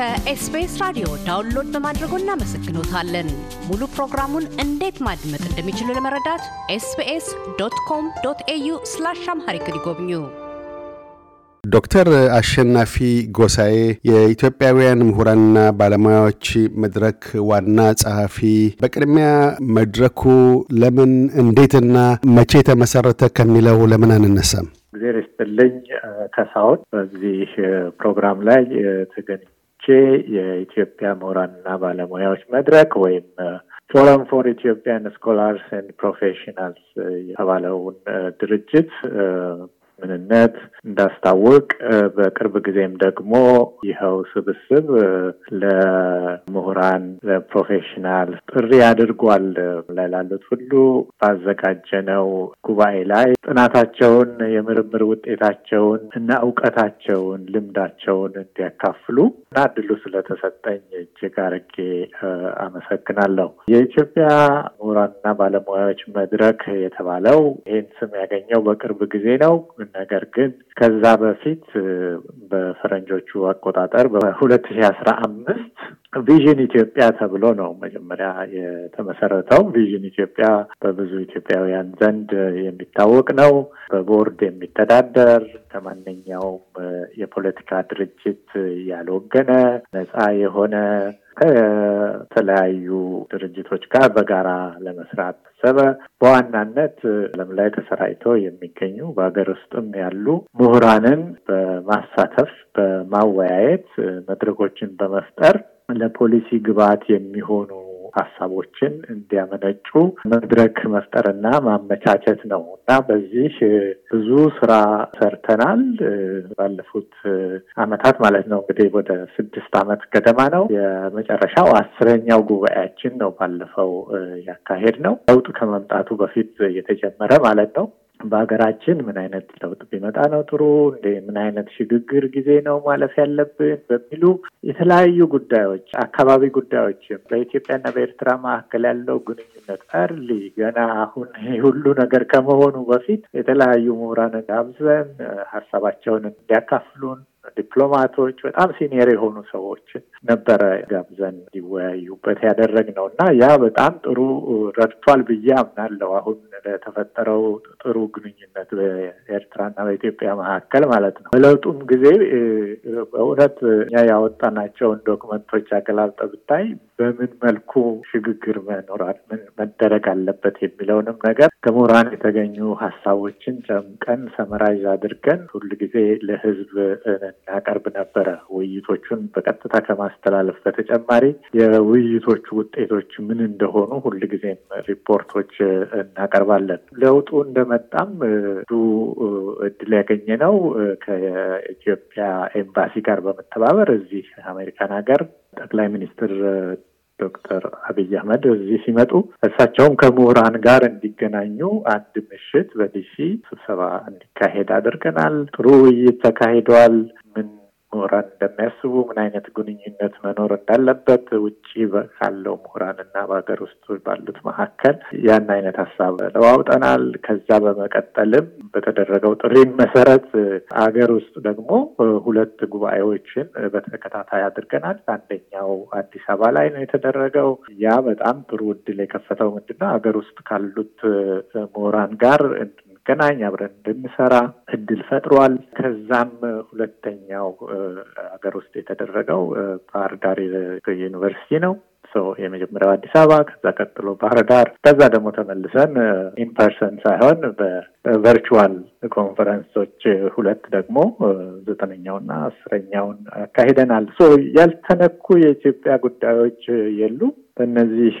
ከ SBS ራዲዮ download በማድረጎ እናመሰግኖታለን። ሙሉ ፕሮግራሙን እንዴት ማድመጥ እንደሚችሉ ለመረዳት SBS dot com dot au slash Amharic ይጎብኙ። ዶክተር አሸናፊ ጎሳዬ የኢትዮጵያውያን ምሁራንና ባለሙያዎች መድረክ ዋና ጸሐፊ፣ በቅድሚያ መድረኩ ለምን እንዴትና መቼ ተመሰረተ ከሚለው ለምን አንነሳም? እግዜር ይስጥልኝ ካሳሁን በዚህ ፕሮግራም ላይ ተገኝቼ የኢትዮጵያ ምሁራንና ባለሙያዎች መድረክ ወይም Forum for Ethiopian Scholars and Professionals የተባለውን ድርጅት ምንነት እንዳስታውቅ በቅርብ ጊዜም ደግሞ ይኸው ስብስብ ለምሁራን ለ professional ጥሪ አድርጓል ላይ ላሉት ሁሉ ባዘጋጀነው ጉባኤ ላይ ጥናታቸውን የምርምር ውጤታቸውን እና እውቀታቸውን ልምዳቸውን እንዲያካፍሉ እና እድሉ ስለተሰጠኝ እጅግ አርጌ አመሰግናለሁ። የኢትዮጵያ ምሁራንና ባለሙያዎች መድረክ የተባለው ይህን ስም ያገኘው በቅርብ ጊዜ ነው። ነገር ግን ከዛ በፊት በፈረንጆቹ አቆጣጠር በሁለት ሺህ አስራ አምስት ቪዥን ኢትዮጵያ ተብሎ ነው መጀመሪያ የተመሰረተው። ቪዥን ኢትዮጵያ በብዙ ኢትዮጵያውያን ዘንድ የሚታወቅ ነው። በቦርድ የሚተዳደር ከማንኛውም የፖለቲካ ድርጅት ያልወገነ ነፃ የሆነ ከተለያዩ ድርጅቶች ጋር በጋራ ለመስራት ሰበ በዋናነት ዓለም ላይ ተሰራጭተው የሚገኙ በሀገር ውስጥም ያሉ ምሁራንን በማሳተፍ በማወያየት መድረኮችን በመፍጠር ለፖሊሲ ግብዓት የሚሆኑ ሀሳቦችን እንዲያመነጩ መድረክ መፍጠርና ማመቻቸት ነው እና በዚህ ብዙ ስራ ሰርተናል። ባለፉት አመታት ማለት ነው እንግዲህ ወደ ስድስት አመት ገደማ ነው። የመጨረሻው አስረኛው ጉባኤያችን ነው ባለፈው ያካሄድ ነው። ለውጥ ከመምጣቱ በፊት የተጀመረ ማለት ነው። በሀገራችን ምን አይነት ለውጥ ቢመጣ ነው ጥሩ? እንደ ምን አይነት ሽግግር ጊዜ ነው ማለፍ ያለብን? በሚሉ የተለያዩ ጉዳዮች፣ አካባቢ ጉዳዮችም በኢትዮጵያና በኤርትራ መካከል ያለው ግንኙነት እርሊ ገና አሁን ሁሉ ነገር ከመሆኑ በፊት የተለያዩ ምሁራንን ጋብዘን ሀሳባቸውን እንዲያካፍሉን ዲፕሎማቶች በጣም ሲኒየር የሆኑ ሰዎችን ነበረ ጋብዘን እንዲወያዩበት ያደረግነው እና ያ በጣም ጥሩ ረድቷል ብዬ አምናለሁ። አሁን ለተፈጠረው ጥሩ ግንኙነት በኤርትራና በኢትዮጵያ መካከል ማለት ነው። በለውጡም ጊዜ በእውነት እኛ ያወጣናቸውን ዶክመንቶች አገላብጠ ብታይ በምን መልኩ ሽግግር መኖራል ምን መደረግ አለበት የሚለውንም ነገር ከምሁራን የተገኙ ሀሳቦችን ጨምቀን summarize አድርገን ሁል ጊዜ ለሕዝብ እናቀርብ ነበረ። ውይይቶቹን በቀጥታ ከማስተላለፍ በተጨማሪ የውይይቶቹ ውጤቶች ምን እንደሆኑ ሁል ጊዜም ሪፖርቶች እናቀርባለን። ለውጡ እንደመጣም ዱ እድል ያገኘ ነው ከኢትዮጵያ ኤምባሲ ጋር በመተባበር እዚህ አሜሪካን ሀገር ጠቅላይ ሚኒስትር ዶክተር አብይ አህመድ እዚህ ሲመጡ እሳቸውም ከምሁራን ጋር እንዲገናኙ አንድ ምሽት በዲሲ ስብሰባ እንዲካሄድ አድርገናል። ጥሩ ውይይት ተካሂደዋል። ምን ምሁራን እንደሚያስቡ ምን አይነት ግንኙነት መኖር እንዳለበት ውጭ ካለው ምሁራንና በሀገር ውስጥ ባሉት መካከል ያን አይነት ሀሳብ ለዋውጠናል። ከዛ በመቀጠልም በተደረገው ጥሪ መሰረት ሀገር ውስጥ ደግሞ ሁለት ጉባኤዎችን በተከታታይ አድርገናል። አንደኛው አዲስ አበባ ላይ ነው የተደረገው። ያ በጣም ጥሩ እድል የከፈተው ምንድን ነው ሀገር ውስጥ ካሉት ምሁራን ጋር ገናኝ አብረን እንድንሰራ እድል ፈጥሯል። ከዛም ሁለተኛው ሀገር ውስጥ የተደረገው ባህር ዳር ዩኒቨርሲቲ ነው። የመጀመሪያው አዲስ አበባ፣ ከዛ ቀጥሎ ባህር ዳር፣ ከዛ ደግሞ ተመልሰን in person ሳይሆን በ virtual conference ኦች ሁለት ደግሞ ዘጠነኛውና አስረኛውን አካሂደናል። so ያልተነኩ የኢትዮጵያ ጉዳዮች የሉ በእነዚህ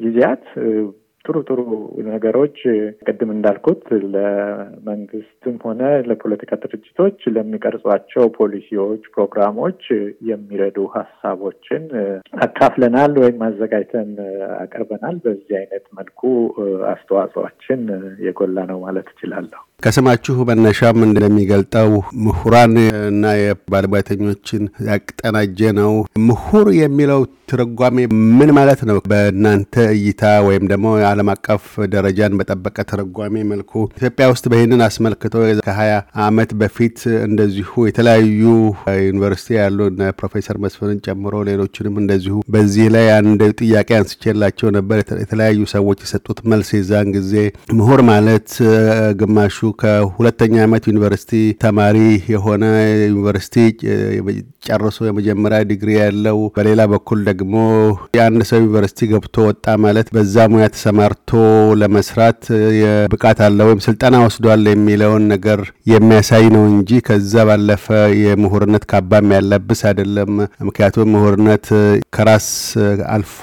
ጊዜያት ጥሩ ጥሩ ነገሮች ቅድም እንዳልኩት ለመንግስትም ሆነ ለፖለቲካ ድርጅቶች ለሚቀርጿቸው ፖሊሲዎች፣ ፕሮግራሞች የሚረዱ ሀሳቦችን አካፍለናል ወይም አዘጋጅተን አቅርበናል። በዚህ አይነት መልኩ አስተዋጽኦችን የጎላ ነው ማለት እችላለሁ። ከስማችሁ መነሻም እንደሚገልጠው ምሁራን እና የባለሙያተኞችን ያቀናጀ ነው። ምሁር የሚለው ትርጓሜ ምን ማለት ነው? በእናንተ እይታ ወይም ደግሞ ዓለም አቀፍ ደረጃን በጠበቀ ተረጓሚ መልኩ ኢትዮጵያ ውስጥ በይህንን አስመልክቶ ከሀያ ዓመት በፊት እንደዚሁ የተለያዩ ዩኒቨርሲቲ ያሉ ፕሮፌሰር መስፍንን ጨምሮ ሌሎችንም እንደዚሁ በዚህ ላይ አንድ ጥያቄ አንስቼላቸው ነበር። የተለያዩ ሰዎች የሰጡት መልስ የዛን ጊዜ ምሁር ማለት ግማሹ ከሁለተኛ ዓመት ዩኒቨርሲቲ ተማሪ የሆነ ዩኒቨርሲቲ ጨርሶ የመጀመሪያ ዲግሪ ያለው፣ በሌላ በኩል ደግሞ የአንድ ሰው ዩኒቨርሲቲ ገብቶ ወጣ ማለት በዛ ሙያ ተሰማርቶ ለመስራት የብቃት አለ ወይም ስልጠና ወስዷል የሚለውን ነገር የሚያሳይ ነው እንጂ ከዛ ባለፈ የምሁርነት ካባም ያለብስ አይደለም። ምክንያቱም ምሁርነት ከራስ አልፎ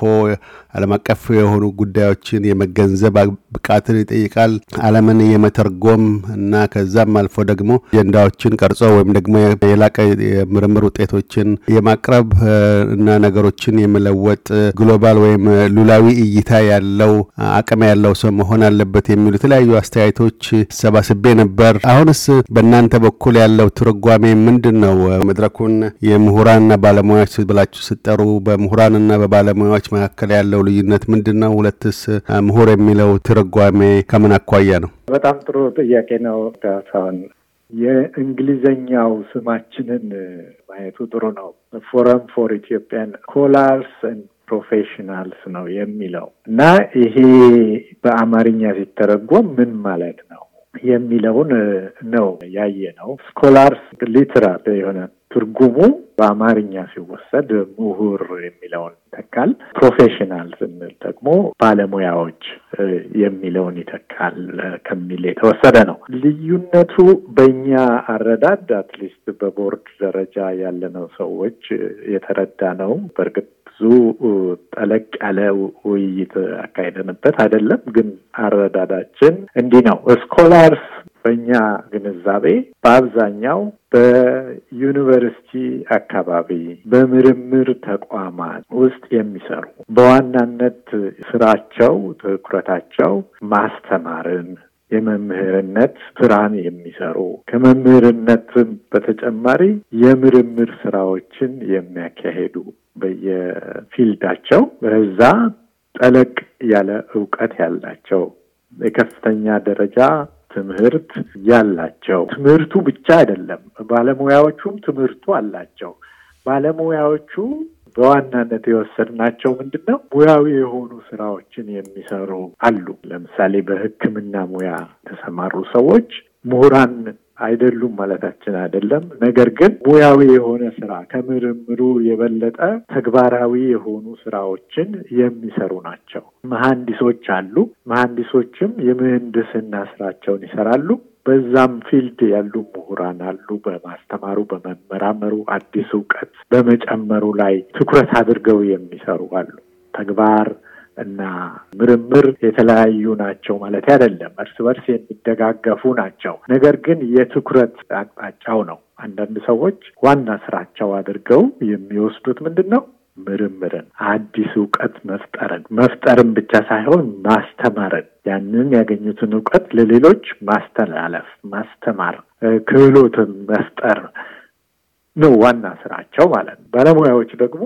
ዓለም አቀፍ የሆኑ ጉዳዮችን የመገንዘብ ብቃትን ይጠይቃል። ዓለምን የመተርጎም እና ከዛም አልፎ ደግሞ አጀንዳዎችን ቀርጾ ወይም ደግሞ የላቀ የምርምር ውጤቶችን የማቅረብ እና ነገሮችን የመለወጥ ግሎባል ወይም ሉላዊ እይታ ያለው አቅም ያለው ሰው መሆን አለበት የሚሉ የተለያዩ አስተያየቶች ሰባስቤ ነበር። አሁንስ በእናንተ በኩል ያለው ትርጓሜ ምንድን ነው? መድረኩን የምሁራንና ባለሙያዎች ብላችሁ ስጠሩ በምሁራንና በባለሙያዎች መካከል ያለው ልዩነት ምንድን ነው? ሁለትስ ምሁር የሚለው ትርጓሜ ከምን አኳያ ነው? በጣም ጥሩ ጥያቄ ነው ዳሳን። የእንግሊዘኛው ስማችንን ማየቱ ጥሩ ነው። Forum for Ethiopian Scholars Professionals ነው የሚለው እና ይሄ በአማርኛ ሲተረጎም ምን ማለት ነው የሚለውን ነው ያየ ነው። scholars literal የሆነ ትርጉሙ በአማርኛ ሲወሰድ ምሁር የሚለውን ይተካል። professional ስንል ደግሞ ባለሙያዎች የሚለውን ይተካል ከሚል የተወሰደ ነው። ልዩነቱ በእኛ አረዳድ at least በቦርድ ደረጃ ያለነው ሰዎች የተረዳ ነው። በእርግጥ ጠለቅ ያለ ውይይት አካሄደንበት አይደለም፣ ግን አረዳዳችን እንዲህ ነው። scholars በእኛ ግንዛቤ በአብዛኛው በዩኒቨርሲቲ አካባቢ በምርምር ተቋማት ውስጥ የሚሰሩ በዋናነት ስራቸው ትኩረታቸው ማስተማርን የመምህርነት ስራን የሚሰሩ ከመምህርነትም በተጨማሪ የምርምር ስራዎችን የሚያካሄዱ በየፊልዳቸው በዛ ጠለቅ ያለ እውቀት ያላቸው የከፍተኛ ደረጃ ትምህርት ያላቸው ትምህርቱ ብቻ አይደለም፣ ባለሙያዎቹም ትምህርቱ አላቸው። ባለሙያዎቹ በዋናነት የወሰድናቸው ምንድን ነው? ሙያዊ የሆኑ ስራዎችን የሚሰሩ አሉ። ለምሳሌ በሕክምና ሙያ የተሰማሩ ሰዎች ምሁራን አይደሉም ማለታችን አይደለም። ነገር ግን ሙያዊ የሆነ ስራ ከምርምሩ የበለጠ ተግባራዊ የሆኑ ስራዎችን የሚሰሩ ናቸው። መሐንዲሶች አሉ። መሐንዲሶችም የምህንድስና ስራቸውን ይሰራሉ። በዛም ፊልድ ያሉ ምሁራን አሉ። በማስተማሩ በመመራመሩ፣ አዲስ እውቀት በመጨመሩ ላይ ትኩረት አድርገው የሚሰሩ አሉ። ተግባር እና ምርምር የተለያዩ ናቸው ማለት አይደለም። እርስ በርስ የሚደጋገፉ ናቸው። ነገር ግን የትኩረት አቅጣጫው ነው። አንዳንድ ሰዎች ዋና ስራቸው አድርገው የሚወስዱት ምንድን ነው? ምርምርን፣ አዲስ እውቀት መፍጠርን፣ መፍጠርን ብቻ ሳይሆን ማስተማርን፣ ያንን ያገኙትን እውቀት ለሌሎች ማስተላለፍ፣ ማስተማር፣ ክህሎትን መፍጠር ነው ዋና ስራቸው ማለት ነው። ባለሙያዎች ደግሞ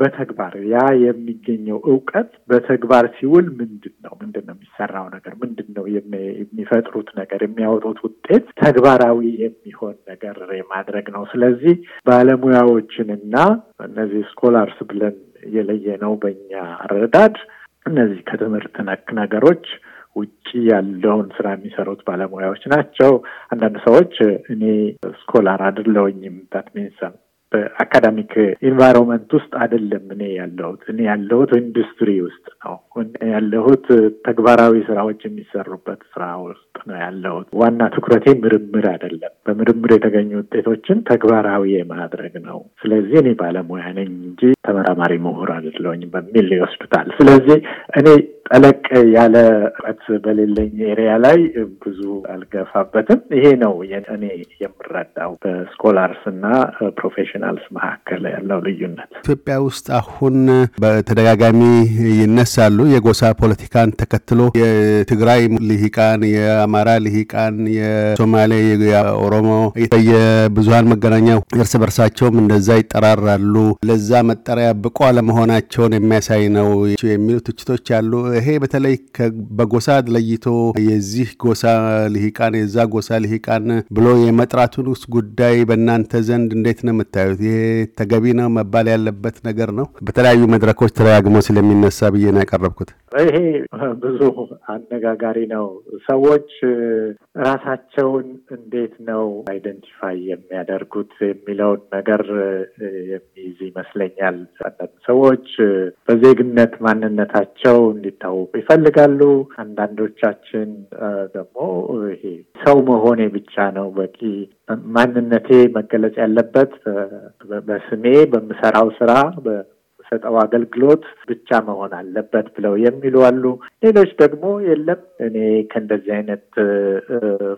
በተግባር ያ የሚገኘው እውቀት በተግባር ሲውል ምንድን ነው ምንድን ነው የሚሰራው ነገር ምንድን ነው የሚፈጥሩት ነገር የሚያወጡት ውጤት ተግባራዊ የሚሆን ነገር የማድረግ ነው። ስለዚህ ባለሙያዎችንና እነዚህ ስኮላርስ ብለን የለየ ነው በእኛ አረዳድ እነዚህ ከትምህርት ነክ ነገሮች ውጭ ያለውን ስራ የሚሰሩት ባለሙያዎች ናቸው። አንዳንድ ሰዎች እኔ scholar አይደለሁኝም that በ academic environment ውስጥ አይደለም እኔ ያለሁት። እኔ ያለሁት ኢንዱስትሪ ውስጥ ነው ያለሁት። ተግባራዊ ስራዎች የሚሰሩበት ስራ ውስጥ ነው ያለሁት። ዋና ትኩረቴ ምርምር አይደለም። በምርምር የተገኙ ውጤቶችን ተግባራዊ የማድረግ ነው። ስለዚህ እኔ ባለሙያ ነኝ እንጂ ተመራማሪ ምሁር አይደለሁኝም በሚል ይወስዱታል። ስለዚህ እኔ ጠለቅ ያለ እውቀት በሌለኝ area ላይ ብዙ አልገፋበትም። ይሄ ነው እኔ የምረዳው በ scholars እና professionals መካከል ያለው ልዩነት። ኢትዮጵያ ውስጥ አሁን በተደጋጋሚ ይነሳሉ የጎሳ ፖለቲካን ተከትሎ የትግራይ ልሂቃን፣ የአማራ ልሂቃን፣ የሶማሌ፣ የኦሮሞ የብዙሀን መገናኛ እርስ በርሳቸውም እንደዛ ይጠራራሉ። ለዛ መጠሪያ ብቁ አለመሆናቸውን የሚያሳይ ነው የሚሉ ትችቶች አሉ። ይሄ በተለይ በጎሳ ለይቶ የዚህ ጎሳ ልሂቃን የዛ ጎሳ ልሂቃን ብሎ የመጥራቱን ውስጥ ጉዳይ በእናንተ ዘንድ እንዴት ነው የምታዩት? ተገቢ ነው መባል ያለበት ነገር ነው? በተለያዩ መድረኮች ተደጋግሞ ስለሚነሳ ብዬ ነው ያቀረብኩት። ይሄ ብዙ አነጋጋሪ ነው። ሰዎች ራሳቸውን እንዴት ነው አይደንቲፋይ የሚያደርጉት የሚለውን ነገር የሚይዝ ይመስለኛል። ሰዎች በዜግነት ማንነታቸው እንዲታወቁ ይፈልጋሉ። አንዳንዶቻችን ደግሞ ይሄ ሰው መሆኔ ብቻ ነው በቂ ማንነቴ መገለጽ ያለበት በስሜ በምሰራው ስራ በምሰጠው አገልግሎት ብቻ መሆን አለበት ብለው የሚሉ አሉ። ሌሎች ደግሞ የለም እኔ ከእንደዚህ አይነት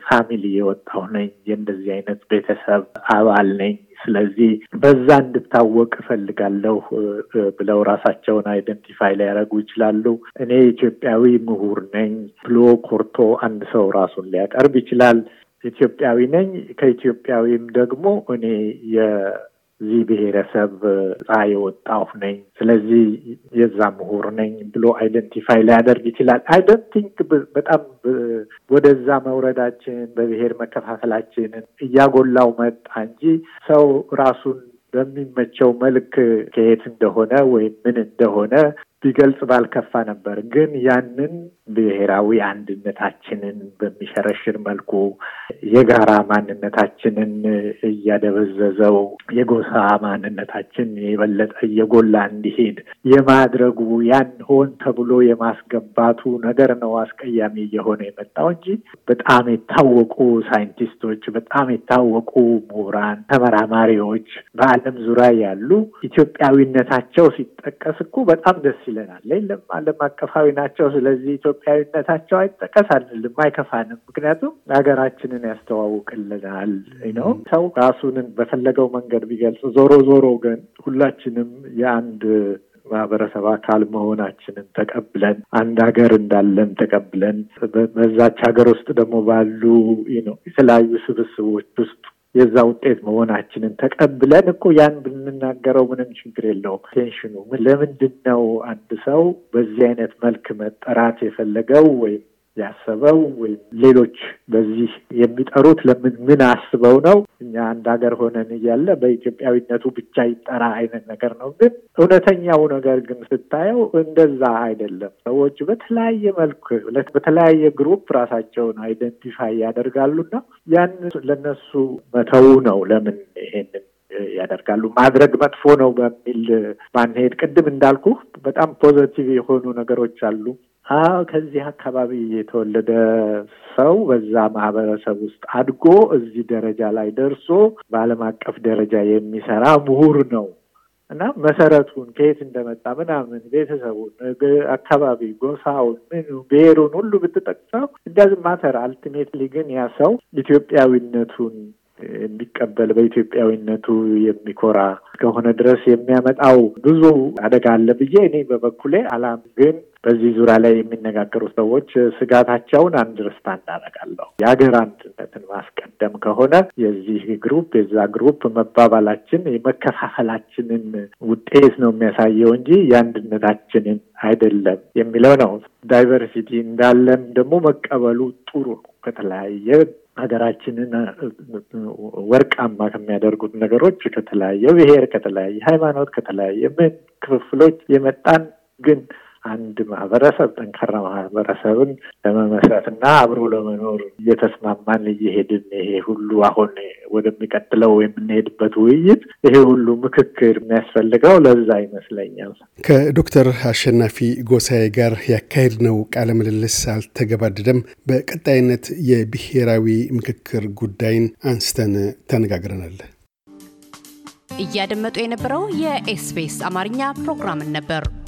family የወጣሁ ነኝ፣ የእንደዚህ አይነት ቤተሰብ አባል ነኝ፣ ስለዚህ በዛ እንድታወቅ እፈልጋለሁ ብለው ራሳቸውን identify ሊያደርጉ ይችላሉ። እኔ ኢትዮጵያዊ ምሁር ነኝ ብሎ ኮርቶ አንድ ሰው ራሱን ሊያቀርብ ይችላል። ኢትዮጵያዊ ነኝ ከኢትዮጵያዊም ደግሞ እኔ የዚህ ብሔረሰብ ጻ የወጣሁ ነኝ ስለዚህ የዛ ምሁር ነኝ ብሎ identify ሊያደርግ ይችላል። I don't think በጣም ወደዛ መውረዳችን በብሔር መከፋፈላችንን እያጎላው መጣ እንጂ ሰው ራሱን በሚመቸው መልክ ከየት እንደሆነ ወይም ምን እንደሆነ ቢገልጽ ባልከፋ ነበር። ግን ያንን ብሔራዊ አንድነታችንን በሚሸረሽር መልኩ የጋራ ማንነታችንን እያደበዘዘው የጎሳ ማንነታችን የበለጠ እየጎላ እንዲሄድ የማድረጉ ያን ሆን ተብሎ የማስገባቱ ነገር ነው አስቀያሚ እየሆነ የመጣው እንጂ በጣም የታወቁ ሳይንቲስቶች፣ በጣም የታወቁ ምሁራን፣ ተመራማሪዎች በዓለም ዙሪያ ያሉ ኢትዮጵያዊነታቸው ሲጠቀስ እኮ በጣም ደስ ይለናል። የለም ዓለም አቀፋዊ ናቸው። ስለዚህ ኢትዮጵያዊነታቸው አይጠቀስ አንልም፣ አይከፋንም። ምክንያቱም ሀገራችንን ያስተዋውቅልናል ነው። ሰው ራሱንን በፈለገው መንገድ ቢገልጽ ዞሮ ዞሮ ግን ሁላችንም የአንድ ማህበረሰብ አካል መሆናችንን ተቀብለን አንድ ሀገር እንዳለን ተቀብለን በዛች ሀገር ውስጥ ደግሞ ባሉ ነው የተለያዩ ስብስቦች ውስጥ የዛ ውጤት መሆናችንን ተቀብለን እኮ ያን ብንናገረው ምንም ችግር የለውም። ቴንሽኑ ለምንድን ነው አንድ ሰው በዚህ አይነት መልክ መጠራት የፈለገው ወይም ያሰበው ወይም ሌሎች በዚህ የሚጠሩት ለምን ምን አስበው ነው? እኛ አንድ ሀገር ሆነን እያለ በኢትዮጵያዊነቱ ብቻ ይጠራ አይነት ነገር ነው። ግን እውነተኛው ነገር ግን ስታየው እንደዛ አይደለም። ሰዎች በተለያየ መልክ በተለያየ group ራሳቸውን identify ያደርጋሉና ያን ለነሱ መተው ነው። ለምን ይሄንን ያደርጋሉ። ማድረግ መጥፎ ነው በሚል ማንሄድ ቅድም እንዳልኩ በጣም positive የሆኑ ነገሮች አሉ። አዎ ከዚህ አካባቢ የተወለደ ሰው በዛ ማህበረሰብ ውስጥ አድጎ እዚህ ደረጃ ላይ ደርሶ በዓለም አቀፍ ደረጃ የሚሰራ ምሁር ነው እና መሰረቱን ከየት እንደመጣ ምናምን ቤተሰቡን፣ አካባቢ፣ ጎሳውን፣ ምኑ ብሔሩን ሁሉ ብትጠቅሰው እንደዚህ ማተር። አልቲሜትሊ ግን ያ ሰው ኢትዮጵያዊነቱን የሚቀበል በኢትዮጵያዊነቱ የሚኮራ እስከሆነ ድረስ የሚያመጣው ብዙ አደጋ አለ ብዬ እኔ በበኩሌ አላም ግን በዚህ ዙሪያ ላይ የሚነጋገሩ ሰዎች ስጋታቸውን አንደርስታንድ አደርጋለሁ። የሀገር አንድነትን ማስቀደም ከሆነ የዚህ group የዛ group መባባላችን የመከፋፈላችንን ውጤት ነው የሚያሳየው እንጂ የአንድነታችንን አይደለም የሚለው ነው። diversity እንዳለን ደግሞ መቀበሉ ጥሩ ነው። ከተለያየ ሀገራችንን ወርቃማ ከሚያደርጉት ነገሮች ከተለያየ ብሔር፣ ከተለያየ ሃይማኖት፣ ከተለያየ ምን ክፍፍሎች የመጣን ግን አንድ ማህበረሰብ ጠንካራ ማህበረሰብን ለመመስረት እና አብሮ ለመኖር እየተስማማን እየሄድን ይሄ ሁሉ አሁን ወደሚቀጥለው የምንሄድበት ውይይት ይሄ ሁሉ ምክክር የሚያስፈልገው ለዛ ይመስለኛል። ከዶክተር አሸናፊ ጎሳዬ ጋር ያካሄድነው ቃለ ምልልስ አልተገባደደም። በቀጣይነት የብሔራዊ ምክክር ጉዳይን አንስተን ተነጋግረናል። እያደመጡ የነበረው የኤስቢኤስ አማርኛ ፕሮግራምን ነበር።